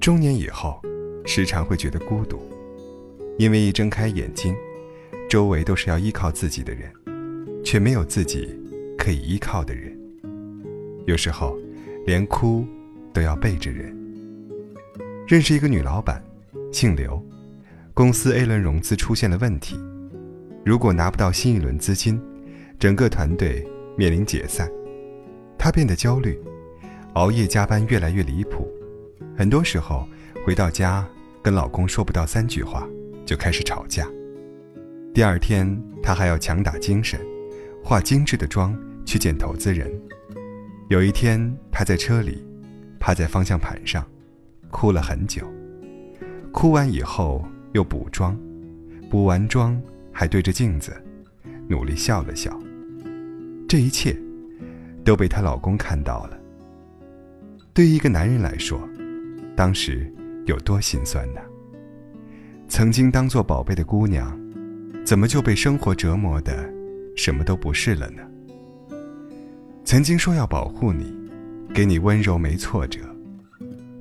中年以后，时常会觉得孤独，因为一睁开眼睛，周围都是要依靠自己的人，却没有自己可以依靠的人。有时候，连哭都要背着人。认识一个女老板，姓刘，公司 A 轮融资出现了问题，如果拿不到新一轮资金，整个团队面临解散。她变得焦虑，熬夜加班越来越离谱，很多时候回到家跟老公说不到三句话就开始吵架。第二天，她还要强打精神，化精致的妆去见投资人。有一天，她在车里，趴在方向盘上。哭了很久，哭完以后又补妆，补完妆还对着镜子努力笑了笑。这一切都被她老公看到了。对于一个男人来说，当时有多心酸呢？曾经当做宝贝的姑娘，怎么就被生活折磨的什么都不是了呢？曾经说要保护你，给你温柔没挫折，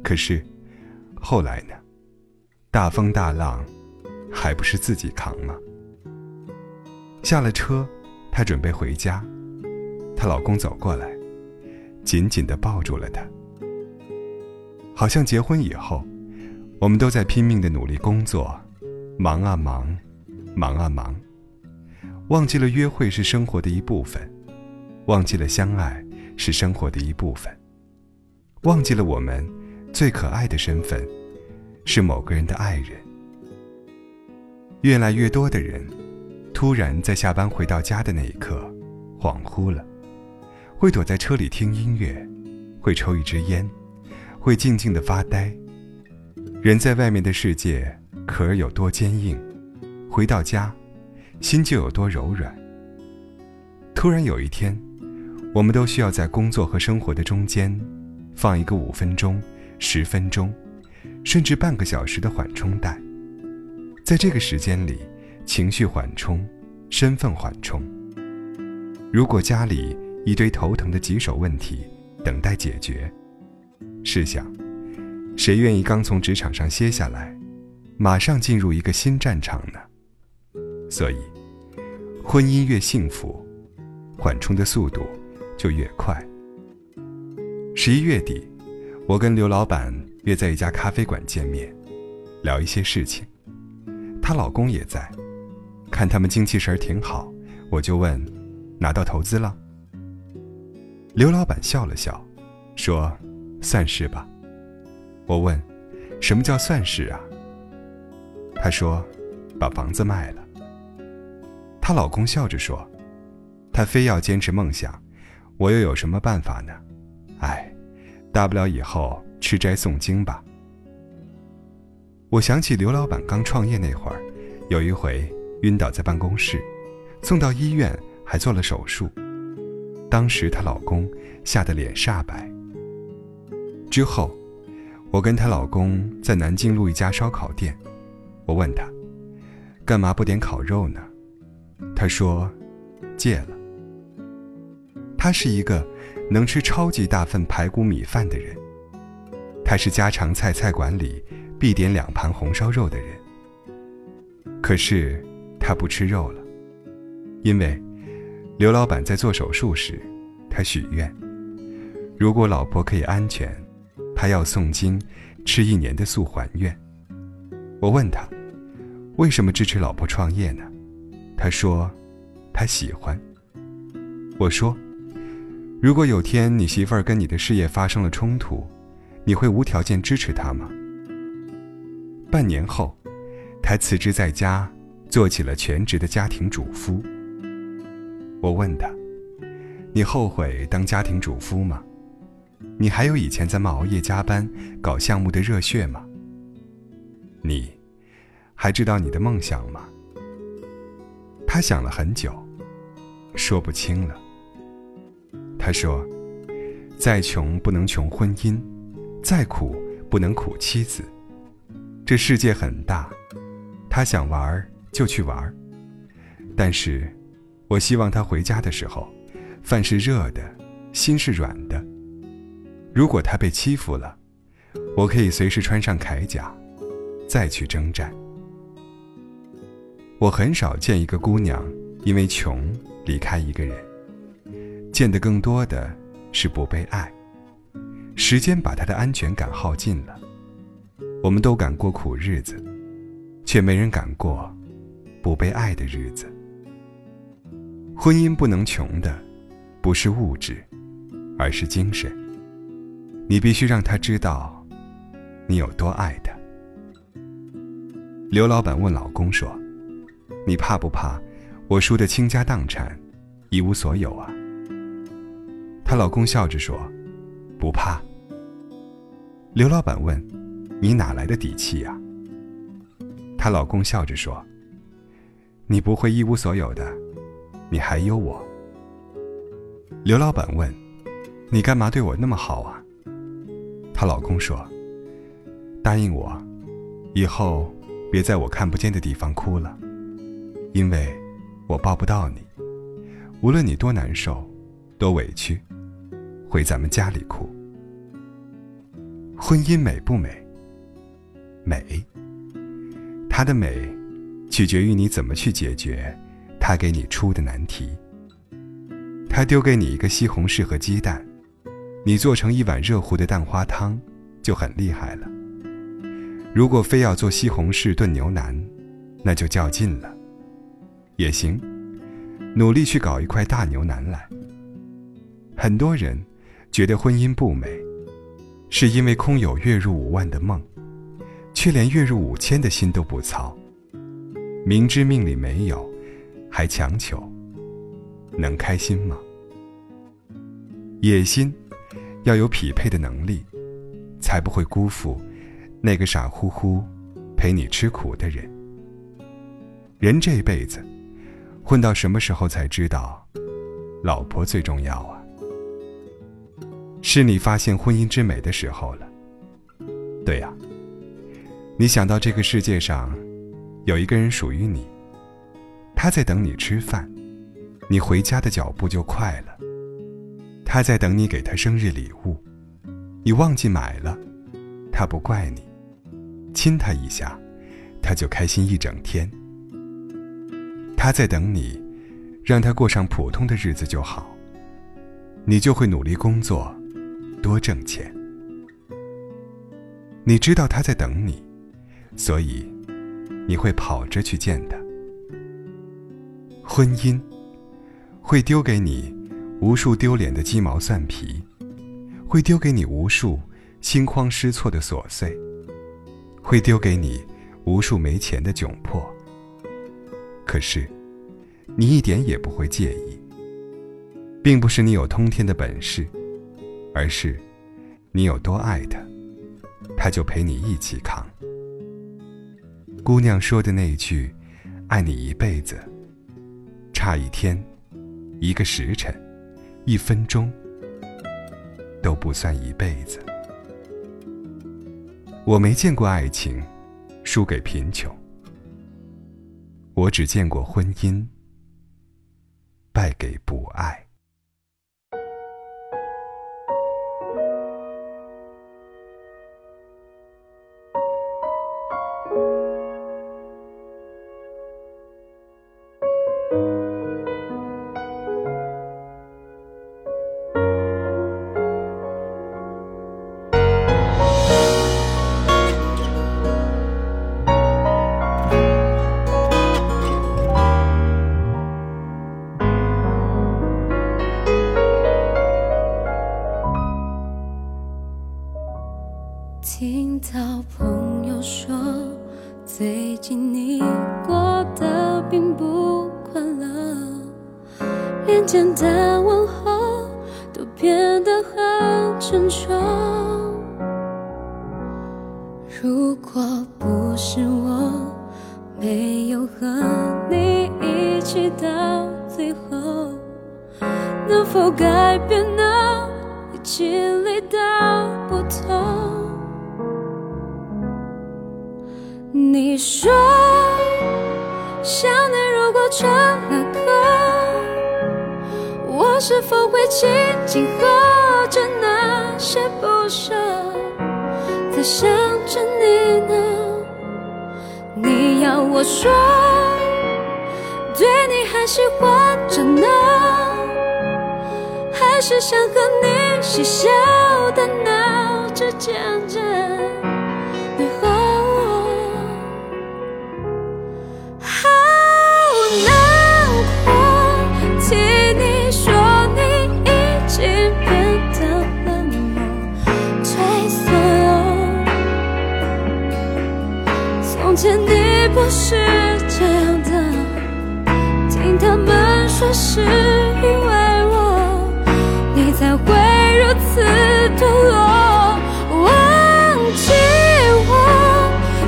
可是。后来呢？大风大浪，还不是自己扛吗？下了车，她准备回家，她老公走过来，紧紧地抱住了她。好像结婚以后，我们都在拼命的努力工作，忙啊忙，忙啊忙，忘记了约会是生活的一部分，忘记了相爱是生活的一部分，忘记了我们。最可爱的身份，是某个人的爱人。越来越多的人，突然在下班回到家的那一刻，恍惚了，会躲在车里听音乐，会抽一支烟，会静静的发呆。人在外面的世界壳有多坚硬，回到家，心就有多柔软。突然有一天，我们都需要在工作和生活的中间，放一个五分钟。十分钟，甚至半个小时的缓冲带，在这个时间里，情绪缓冲，身份缓冲。如果家里一堆头疼的棘手问题等待解决，试想，谁愿意刚从职场上歇下来，马上进入一个新战场呢？所以，婚姻越幸福，缓冲的速度就越快。十一月底。我跟刘老板约在一家咖啡馆见面，聊一些事情。她老公也在，看他们精气神儿挺好，我就问：“拿到投资了？”刘老板笑了笑，说：“算是吧。”我问：“什么叫算是啊？”她说：“把房子卖了。”她老公笑着说：“她非要坚持梦想，我又有什么办法呢？哎。”大不了以后吃斋诵经吧。我想起刘老板刚创业那会儿，有一回晕倒在办公室，送到医院还做了手术。当时她老公吓得脸煞白。之后，我跟她老公在南京路一家烧烤店，我问他，干嘛不点烤肉呢？他说，戒了。他是一个。能吃超级大份排骨米饭的人，他是家常菜菜馆里必点两盘红烧肉的人。可是他不吃肉了，因为刘老板在做手术时，他许愿，如果老婆可以安全，他要诵经，吃一年的素还愿。我问他，为什么支持老婆创业呢？他说，他喜欢。我说。如果有天你媳妇儿跟你的事业发生了冲突，你会无条件支持她吗？半年后，他辞职在家，做起了全职的家庭主妇。我问他：“你后悔当家庭主妇吗？你还有以前在们熬夜加班搞项目的热血吗？你还知道你的梦想吗？”他想了很久，说不清了。他说：“再穷不能穷婚姻，再苦不能苦妻子。这世界很大，他想玩就去玩。但是，我希望他回家的时候，饭是热的，心是软的。如果他被欺负了，我可以随时穿上铠甲，再去征战。我很少见一个姑娘因为穷离开一个人，见得更多的是不被爱。时间把她的安全感耗尽了。我们都敢过苦日子，却没人敢过不被爱的日子。婚姻不能穷的，不是物质，而是精神。你必须让他知道，你有多爱他。刘老板问老公说：“你怕不怕我输得倾家荡产，一无所有啊？”她老公笑着说：“不怕。”刘老板问：“你哪来的底气呀？”她老公笑着说：“你不会一无所有的。”你还有我。刘老板问：“你干嘛对我那么好啊？”她老公说：“答应我，以后别在我看不见的地方哭了，因为我抱不到你。无论你多难受，多委屈，回咱们家里哭。婚姻美不美？美。它的美，取决于你怎么去解决。”他给你出的难题，他丢给你一个西红柿和鸡蛋，你做成一碗热乎的蛋花汤，就很厉害了。如果非要做西红柿炖牛腩，那就较劲了。也行，努力去搞一块大牛腩来。很多人觉得婚姻不美，是因为空有月入五万的梦，却连月入五千的心都不操。明知命里没有。还强求，能开心吗？野心要有匹配的能力，才不会辜负那个傻乎乎陪你吃苦的人。人这一辈子，混到什么时候才知道，老婆最重要啊？是你发现婚姻之美的时候了。对呀，你想到这个世界上有一个人属于你。他在等你吃饭，你回家的脚步就快了。他在等你给他生日礼物，你忘记买了，他不怪你，亲他一下，他就开心一整天。他在等你，让他过上普通的日子就好，你就会努力工作，多挣钱。你知道他在等你，所以你会跑着去见他。婚姻会丢给你无数丢脸的鸡毛蒜皮，会丢给你无数心慌失措的琐碎，会丢给你无数没钱的窘迫。可是，你一点也不会介意，并不是你有通天的本事，而是你有多爱他，他就陪你一起扛。姑娘说的那句“爱你一辈子”。差一天，一个时辰，一分钟，都不算一辈子。我没见过爱情输给贫穷，我只见过婚姻败给不爱。听到朋友说，最近你过得并不快乐，连简单问候都变得很沉重。如果不是我没有和你一起到最后，能否改变呢已经历的不同？你说，想念如果成了歌，我是否会紧紧握着那些不舍？在想着你呢。你要我说，对你还喜欢着呢，还是想和你嬉笑的闹着渐从前你不是这样的，听他们说是因为我，你才会如此堕落。忘记我，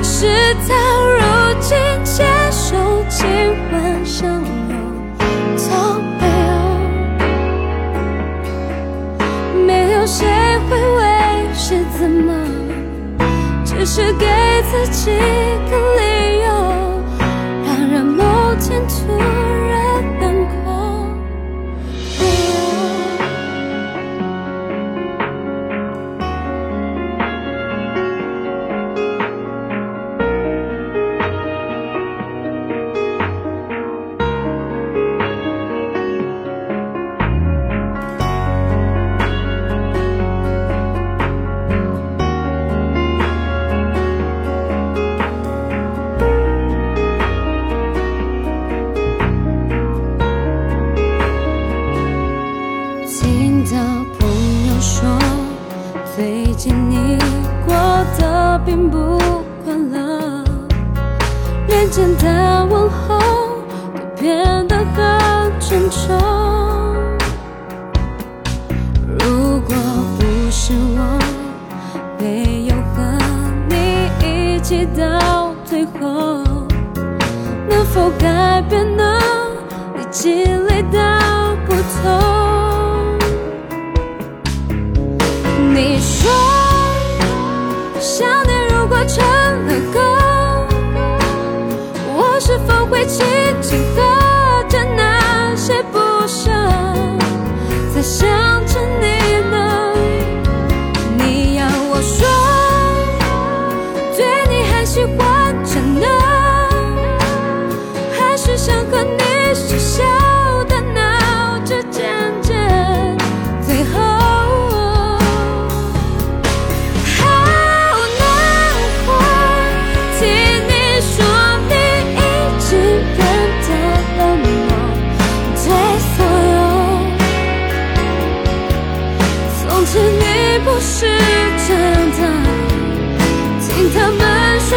事到如今接受今晚相拥，从没有，没有谁会为谁怎么。只是给自己个理由，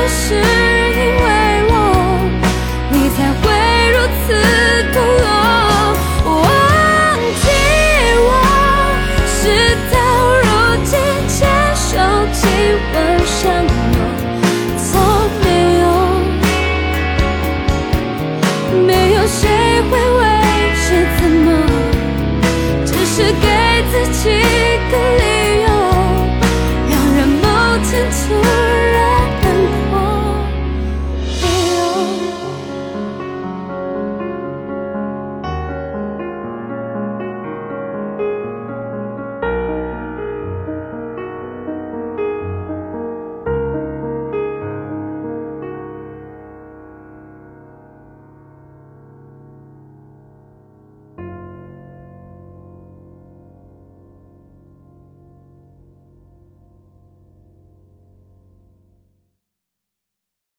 是